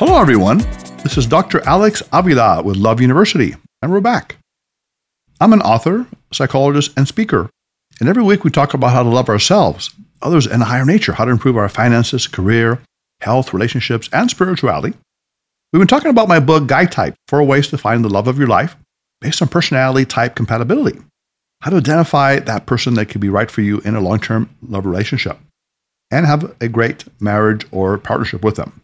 Hello, everyone. This is Dr. Alex Avila with Love University, and we're back. I'm an author, psychologist, and speaker, and every week we talk about how to love ourselves, others, and a higher nature, how to improve our finances, career, health, relationships, and spirituality. We've been talking about my book, Guy Type Four Ways to Find the Love of Your Life, based on personality type compatibility. How to identify that person that could be right for you in a long term love relationship and have a great marriage or partnership with them.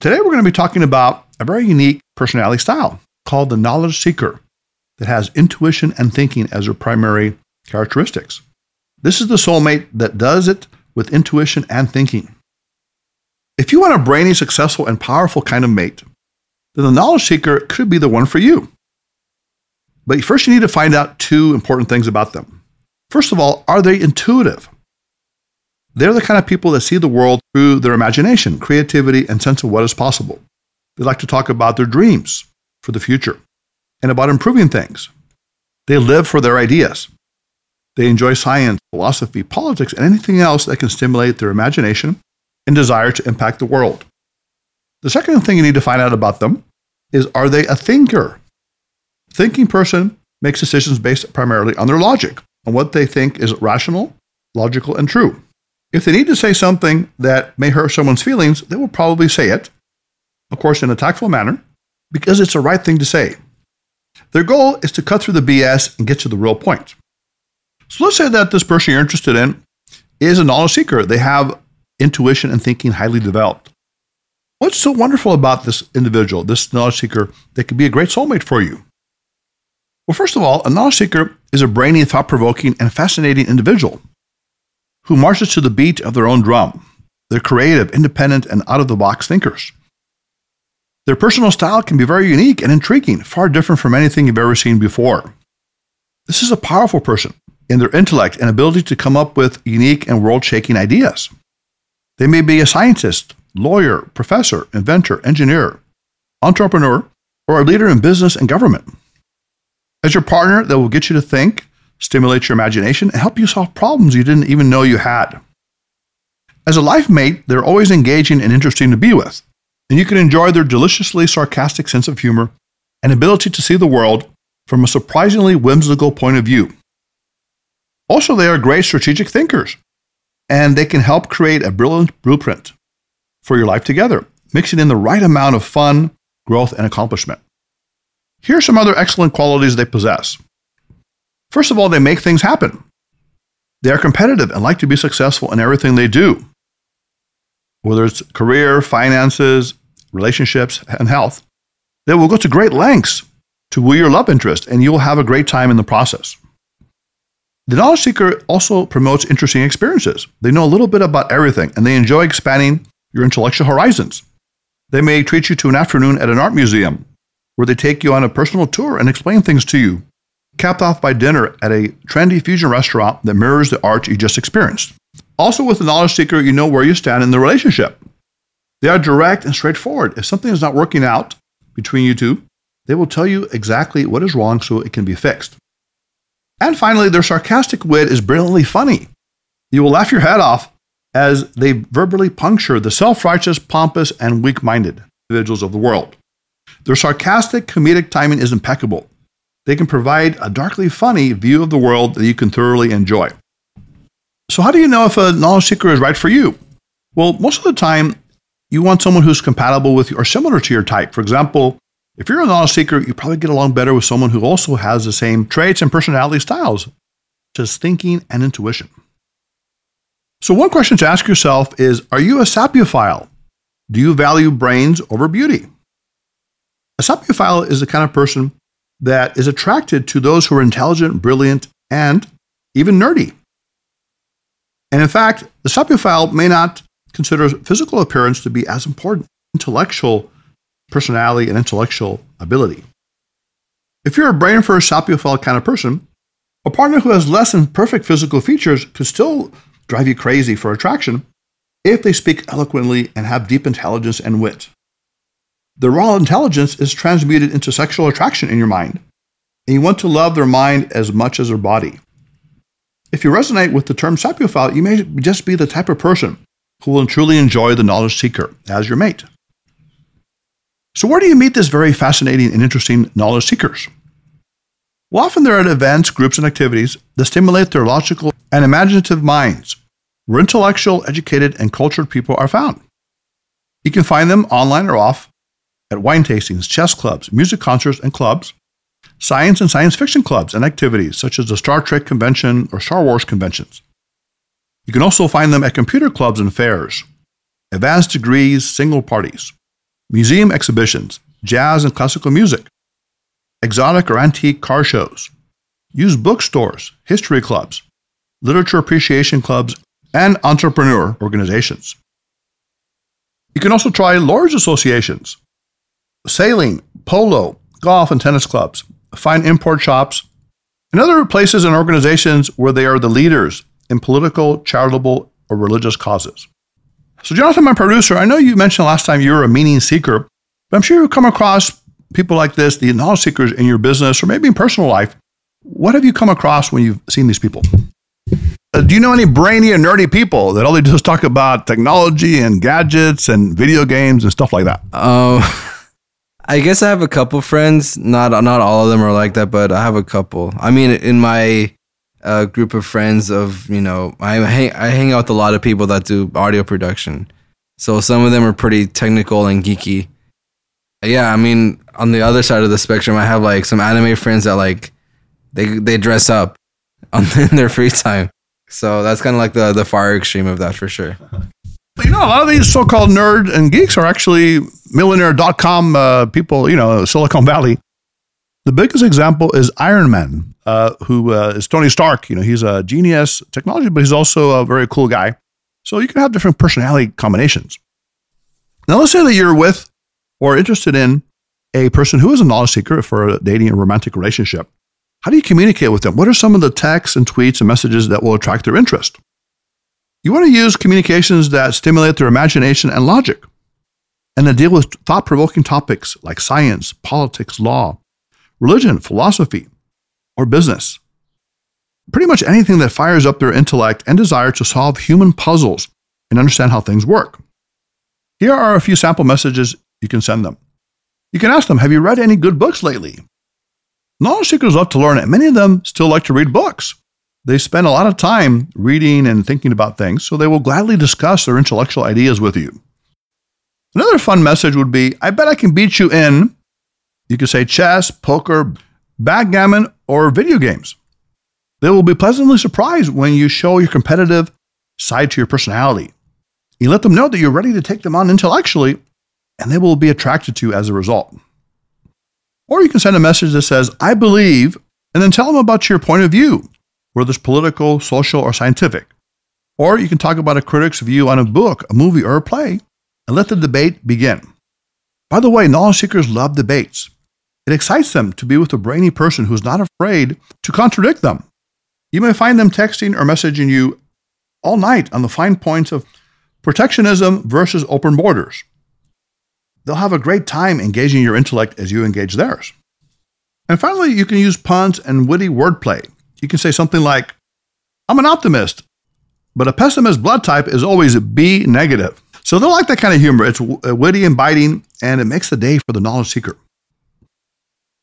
Today, we're going to be talking about a very unique personality style called the knowledge seeker that has intuition and thinking as their primary characteristics. This is the soulmate that does it with intuition and thinking. If you want a brainy, successful, and powerful kind of mate, then the knowledge seeker could be the one for you. But first, you need to find out two important things about them. First of all, are they intuitive? They're the kind of people that see the world through their imagination, creativity, and sense of what is possible. They like to talk about their dreams for the future and about improving things. They live for their ideas. They enjoy science, philosophy, politics, and anything else that can stimulate their imagination and desire to impact the world. The second thing you need to find out about them is are they a thinker? Thinking person makes decisions based primarily on their logic, on what they think is rational, logical, and true. If they need to say something that may hurt someone's feelings, they will probably say it, of course, in a tactful manner, because it's the right thing to say. Their goal is to cut through the BS and get to the real point. So let's say that this person you're interested in is a knowledge seeker. They have intuition and thinking highly developed. What's so wonderful about this individual, this knowledge seeker, that could be a great soulmate for you? Well, first of all, a knowledge seeker is a brainy, thought provoking, and fascinating individual who marches to the beat of their own drum. They're creative, independent, and out of the box thinkers. Their personal style can be very unique and intriguing, far different from anything you've ever seen before. This is a powerful person in their intellect and ability to come up with unique and world shaking ideas. They may be a scientist, lawyer, professor, inventor, engineer, entrepreneur, or a leader in business and government. As your partner, they will get you to think, stimulate your imagination, and help you solve problems you didn't even know you had. As a life mate, they're always engaging and interesting to be with, and you can enjoy their deliciously sarcastic sense of humor and ability to see the world from a surprisingly whimsical point of view. Also, they are great strategic thinkers, and they can help create a brilliant blueprint for your life together, mixing in the right amount of fun, growth, and accomplishment. Here are some other excellent qualities they possess. First of all, they make things happen. They are competitive and like to be successful in everything they do, whether it's career, finances, relationships, and health. They will go to great lengths to woo your love interest, and you will have a great time in the process. The knowledge seeker also promotes interesting experiences. They know a little bit about everything, and they enjoy expanding your intellectual horizons. They may treat you to an afternoon at an art museum where they take you on a personal tour and explain things to you, capped off by dinner at a trendy fusion restaurant that mirrors the art you just experienced. Also, with the knowledge seeker, you know where you stand in the relationship. They are direct and straightforward. If something is not working out between you two, they will tell you exactly what is wrong so it can be fixed. And finally, their sarcastic wit is brilliantly funny. You will laugh your head off as they verbally puncture the self righteous, pompous, and weak minded individuals of the world. Their sarcastic, comedic timing is impeccable. They can provide a darkly funny view of the world that you can thoroughly enjoy. So, how do you know if a knowledge seeker is right for you? Well, most of the time, you want someone who's compatible with you or similar to your type. For example, if you're a knowledge seeker, you probably get along better with someone who also has the same traits and personality styles, such as thinking and intuition. So, one question to ask yourself is Are you a sapiophile? Do you value brains over beauty? A sapiophile is the kind of person that is attracted to those who are intelligent, brilliant, and even nerdy. And in fact, the sapiophile may not consider physical appearance to be as important as intellectual personality and intellectual ability. If you're a brain first sapiophile kind of person, a partner who has less than perfect physical features could still drive you crazy for attraction if they speak eloquently and have deep intelligence and wit. The raw intelligence is transmuted into sexual attraction in your mind, and you want to love their mind as much as their body. If you resonate with the term sapiophile, you may just be the type of person who will truly enjoy the knowledge seeker as your mate. So, where do you meet this very fascinating and interesting knowledge seekers? Well, often they're at events, groups, and activities that stimulate their logical and imaginative minds, where intellectual, educated, and cultured people are found. You can find them online or off at wine tastings, chess clubs, music concerts and clubs, science and science fiction clubs and activities such as the Star Trek convention or Star Wars conventions. You can also find them at computer clubs and fairs, advanced degrees, single parties, museum exhibitions, jazz and classical music, exotic or antique car shows, used bookstores, history clubs, literature appreciation clubs, and entrepreneur organizations. You can also try large associations, sailing, polo, golf, and tennis clubs, find import shops, and other places and organizations where they are the leaders in political, charitable, or religious causes. So, Jonathan, my producer, I know you mentioned last time you were a meaning seeker, but I'm sure you've come across people like this, the knowledge seekers in your business or maybe in personal life. What have you come across when you've seen these people? Uh, do you know any brainy and nerdy people that only just talk about technology and gadgets and video games and stuff like that? Um, I guess I have a couple friends. Not not all of them are like that, but I have a couple. I mean, in my uh, group of friends, of you know, I hang I hang out with a lot of people that do audio production. So some of them are pretty technical and geeky. Yeah, I mean, on the other side of the spectrum, I have like some anime friends that like they they dress up on in their free time. So that's kind of like the the far extreme of that for sure. You know, a lot of these so-called nerd and geeks are actually millionaire.com uh, people. You know, Silicon Valley. The biggest example is Iron Man, uh, who uh, is Tony Stark. You know, he's a genius technology, but he's also a very cool guy. So you can have different personality combinations. Now, let's say that you're with or interested in a person who is a knowledge seeker for a dating and romantic relationship. How do you communicate with them? What are some of the texts and tweets and messages that will attract their interest? You want to use communications that stimulate their imagination and logic, and that deal with thought provoking topics like science, politics, law, religion, philosophy, or business. Pretty much anything that fires up their intellect and desire to solve human puzzles and understand how things work. Here are a few sample messages you can send them. You can ask them Have you read any good books lately? Knowledge seekers love to learn, and many of them still like to read books. They spend a lot of time reading and thinking about things, so they will gladly discuss their intellectual ideas with you. Another fun message would be I bet I can beat you in. You could say chess, poker, backgammon, or video games. They will be pleasantly surprised when you show your competitive side to your personality. You let them know that you're ready to take them on intellectually, and they will be attracted to you as a result. Or you can send a message that says, I believe, and then tell them about your point of view, whether it's political, social, or scientific. Or you can talk about a critic's view on a book, a movie, or a play, and let the debate begin. By the way, knowledge seekers love debates. It excites them to be with a brainy person who's not afraid to contradict them. You may find them texting or messaging you all night on the fine points of protectionism versus open borders they'll have a great time engaging your intellect as you engage theirs. And finally, you can use puns and witty wordplay. You can say something like, I'm an optimist, but a pessimist blood type is always B negative. So they'll like that kind of humor. It's uh, witty and biting, and it makes the day for the knowledge seeker.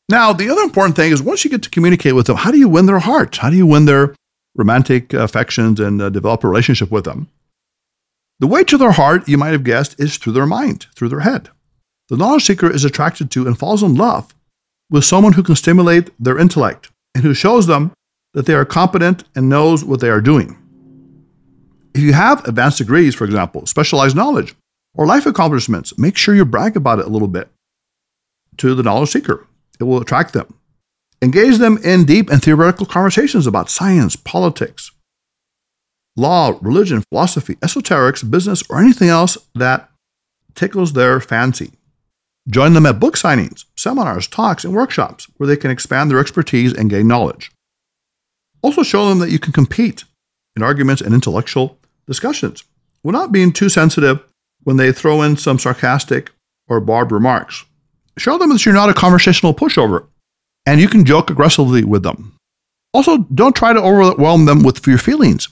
Now, the other important thing is once you get to communicate with them, how do you win their heart? How do you win their romantic affections and uh, develop a relationship with them? The way to their heart, you might have guessed, is through their mind, through their head. The knowledge seeker is attracted to and falls in love with someone who can stimulate their intellect and who shows them that they are competent and knows what they are doing. If you have advanced degrees, for example, specialized knowledge, or life accomplishments, make sure you brag about it a little bit to the knowledge seeker. It will attract them. Engage them in deep and theoretical conversations about science, politics, law, religion, philosophy, esoterics, business, or anything else that tickles their fancy. Join them at book signings, seminars, talks, and workshops where they can expand their expertise and gain knowledge. Also, show them that you can compete in arguments and intellectual discussions without being too sensitive when they throw in some sarcastic or barbed remarks. Show them that you're not a conversational pushover and you can joke aggressively with them. Also, don't try to overwhelm them with your feelings.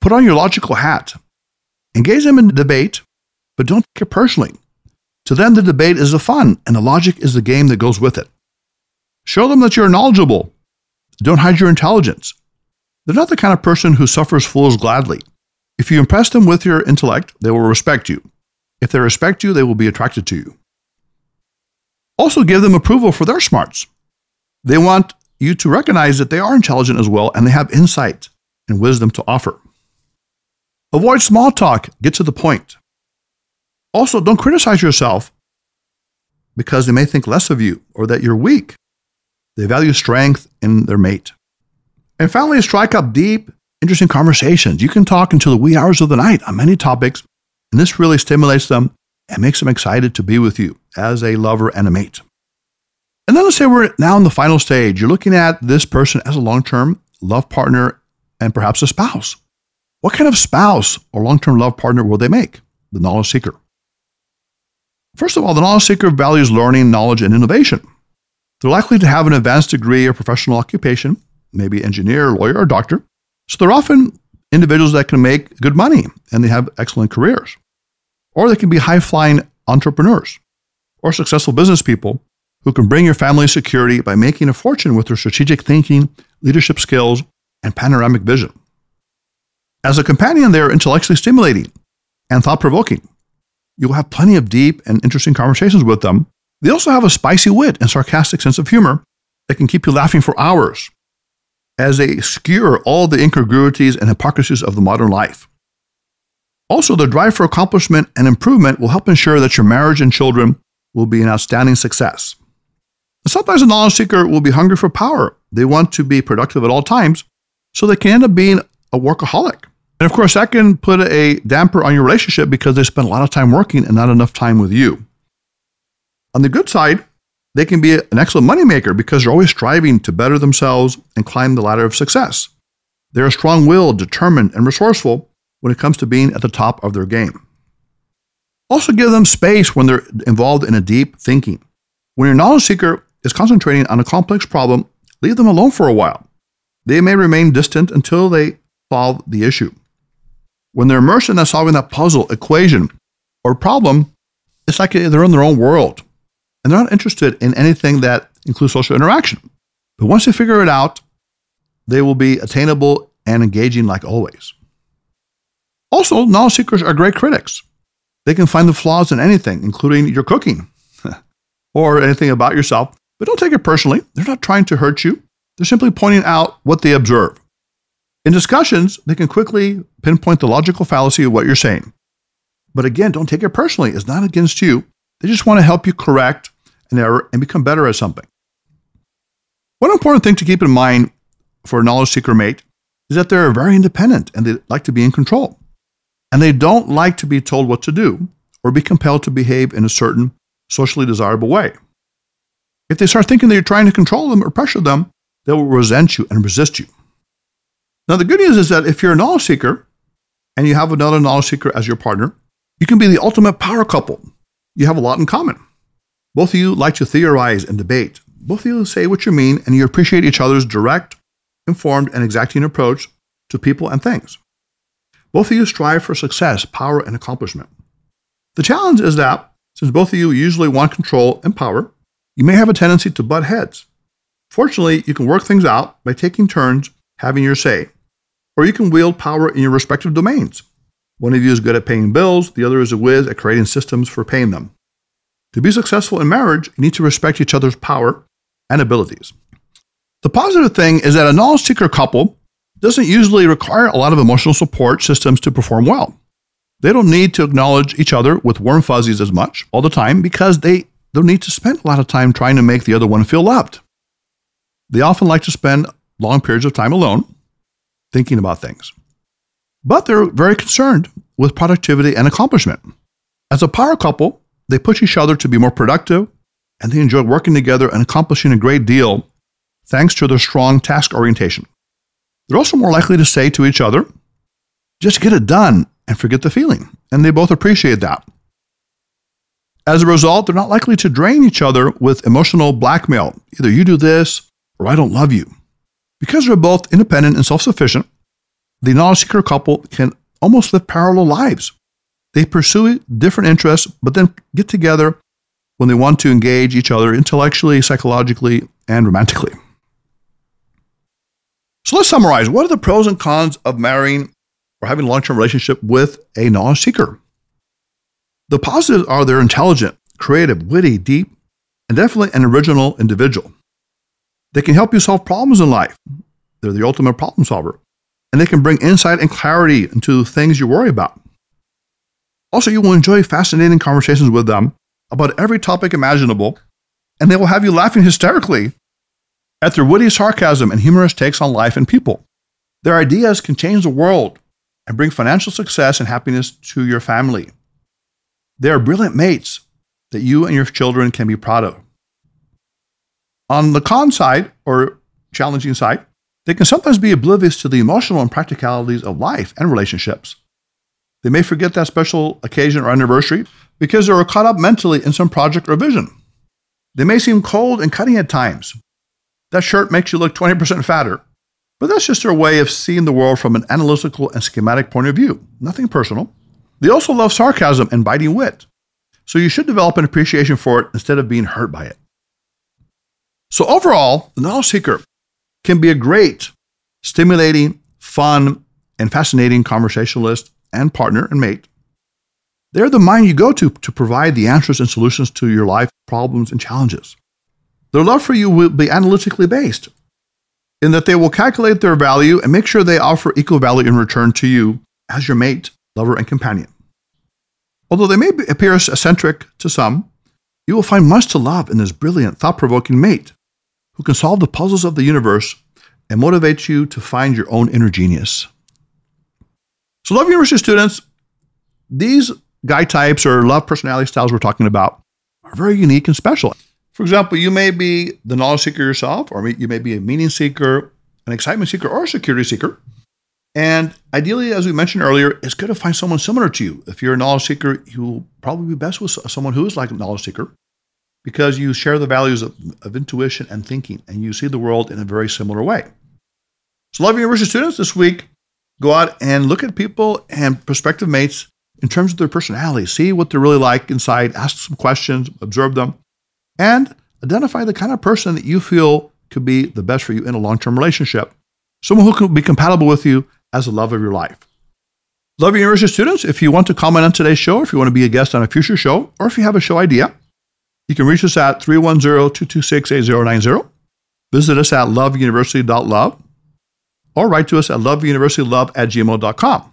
Put on your logical hat. Engage them in debate, but don't take it personally. To them, the debate is the fun, and the logic is the game that goes with it. Show them that you're knowledgeable. Don't hide your intelligence. They're not the kind of person who suffers fools gladly. If you impress them with your intellect, they will respect you. If they respect you, they will be attracted to you. Also, give them approval for their smarts. They want you to recognize that they are intelligent as well and they have insight and wisdom to offer. Avoid small talk, get to the point. Also, don't criticize yourself because they may think less of you or that you're weak. They value strength in their mate. And finally, strike up deep, interesting conversations. You can talk until the wee hours of the night on many topics, and this really stimulates them and makes them excited to be with you as a lover and a mate. And then let's say we're now in the final stage. You're looking at this person as a long term love partner and perhaps a spouse. What kind of spouse or long term love partner will they make? The knowledge seeker. First of all, the knowledge seeker values learning, knowledge, and innovation. They're likely to have an advanced degree or professional occupation, maybe engineer, lawyer, or doctor. So they're often individuals that can make good money and they have excellent careers. Or they can be high flying entrepreneurs or successful business people who can bring your family security by making a fortune with their strategic thinking, leadership skills, and panoramic vision. As a companion, they are intellectually stimulating and thought provoking. You'll have plenty of deep and interesting conversations with them. They also have a spicy wit and sarcastic sense of humor that can keep you laughing for hours as they skewer all the incongruities and hypocrisies of the modern life. Also, the drive for accomplishment and improvement will help ensure that your marriage and children will be an outstanding success. Sometimes a knowledge seeker will be hungry for power. They want to be productive at all times, so they can end up being a workaholic. And of course, that can put a damper on your relationship because they spend a lot of time working and not enough time with you. On the good side, they can be an excellent moneymaker because they're always striving to better themselves and climb the ladder of success. They're strong willed, determined, and resourceful when it comes to being at the top of their game. Also, give them space when they're involved in a deep thinking. When your knowledge seeker is concentrating on a complex problem, leave them alone for a while. They may remain distant until they solve the issue. When they're immersed in solving that puzzle, equation, or problem, it's like they're in their own world and they're not interested in anything that includes social interaction. But once they figure it out, they will be attainable and engaging like always. Also, knowledge seekers are great critics. They can find the flaws in anything, including your cooking or anything about yourself. But don't take it personally. They're not trying to hurt you, they're simply pointing out what they observe. In discussions, they can quickly pinpoint the logical fallacy of what you're saying. But again, don't take it personally. It's not against you. They just want to help you correct an error and become better at something. One important thing to keep in mind for a knowledge seeker mate is that they're very independent and they like to be in control. And they don't like to be told what to do or be compelled to behave in a certain socially desirable way. If they start thinking that you're trying to control them or pressure them, they will resent you and resist you. Now, the good news is that if you're a knowledge seeker and you have another knowledge seeker as your partner, you can be the ultimate power couple. You have a lot in common. Both of you like to theorize and debate. Both of you say what you mean, and you appreciate each other's direct, informed, and exacting approach to people and things. Both of you strive for success, power, and accomplishment. The challenge is that, since both of you usually want control and power, you may have a tendency to butt heads. Fortunately, you can work things out by taking turns having your say, or you can wield power in your respective domains. One of you is good at paying bills, the other is a whiz at creating systems for paying them. To be successful in marriage, you need to respect each other's power and abilities. The positive thing is that a knowledge seeker couple doesn't usually require a lot of emotional support systems to perform well. They don't need to acknowledge each other with warm fuzzies as much all the time because they don't need to spend a lot of time trying to make the other one feel loved. They often like to spend long periods of time alone thinking about things. But they're very concerned with productivity and accomplishment. As a power couple, they push each other to be more productive and they enjoy working together and accomplishing a great deal thanks to their strong task orientation. They're also more likely to say to each other, just get it done and forget the feeling. And they both appreciate that. As a result, they're not likely to drain each other with emotional blackmail. Either you do this or I don't love you. Because they're both independent and self sufficient, the knowledge seeker couple can almost live parallel lives. They pursue different interests, but then get together when they want to engage each other intellectually, psychologically, and romantically. So let's summarize. What are the pros and cons of marrying or having a long term relationship with a knowledge seeker? The positives are they're intelligent, creative, witty, deep, and definitely an original individual. They can help you solve problems in life. They're the ultimate problem solver. And they can bring insight and clarity into things you worry about. Also, you will enjoy fascinating conversations with them about every topic imaginable, and they will have you laughing hysterically at their witty sarcasm and humorous takes on life and people. Their ideas can change the world and bring financial success and happiness to your family. They are brilliant mates that you and your children can be proud of. On the con side, or challenging side, they can sometimes be oblivious to the emotional and practicalities of life and relationships. They may forget that special occasion or anniversary because they are caught up mentally in some project or vision. They may seem cold and cutting at times. That shirt makes you look 20% fatter. But that's just their way of seeing the world from an analytical and schematic point of view, nothing personal. They also love sarcasm and biting wit. So you should develop an appreciation for it instead of being hurt by it. So overall, the knowledge seeker can be a great, stimulating, fun, and fascinating conversationalist and partner and mate. They're the mind you go to to provide the answers and solutions to your life problems and challenges. Their love for you will be analytically based in that they will calculate their value and make sure they offer equal value in return to you as your mate, lover, and companion. Although they may appear eccentric to some, you will find much to love in this brilliant, thought provoking mate who can solve the puzzles of the universe and motivate you to find your own inner genius. So, Love University students, these guy types or love personality styles we're talking about are very unique and special. For example, you may be the knowledge seeker yourself, or you may be a meaning seeker, an excitement seeker, or a security seeker. And ideally, as we mentioned earlier, it's good to find someone similar to you. If you're a knowledge seeker, you will probably be best with someone who is like a knowledge seeker because you share the values of, of intuition and thinking, and you see the world in a very similar way. So, Love University students, this week, go out and look at people and prospective mates in terms of their personality. See what they're really like inside, ask some questions, observe them, and identify the kind of person that you feel could be the best for you in a long term relationship. Someone who can be compatible with you as the love of your life. Love University students, if you want to comment on today's show, if you want to be a guest on a future show, or if you have a show idea, you can reach us at 310 226 8090. Visit us at loveuniversity.love or write to us at loveuniversitylove at gmail.com.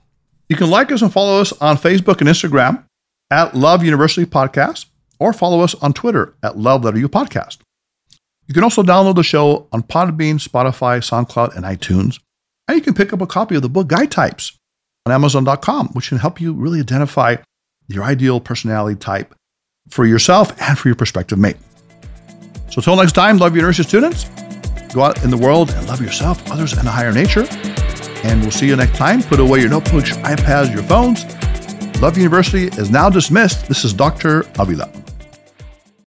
You can like us and follow us on Facebook and Instagram at Love University Podcast or follow us on Twitter at Love Letter U Podcast. You can also download the show on Podbean, Spotify, SoundCloud, and iTunes. And you can pick up a copy of the book Guide Types on Amazon.com, which can help you really identify your ideal personality type for yourself and for your prospective mate. So, until next time, love university students. Go out in the world and love yourself, others, and a higher nature. And we'll see you next time. Put away your notebooks, iPads, your phones. Love University is now dismissed. This is Dr. Avila.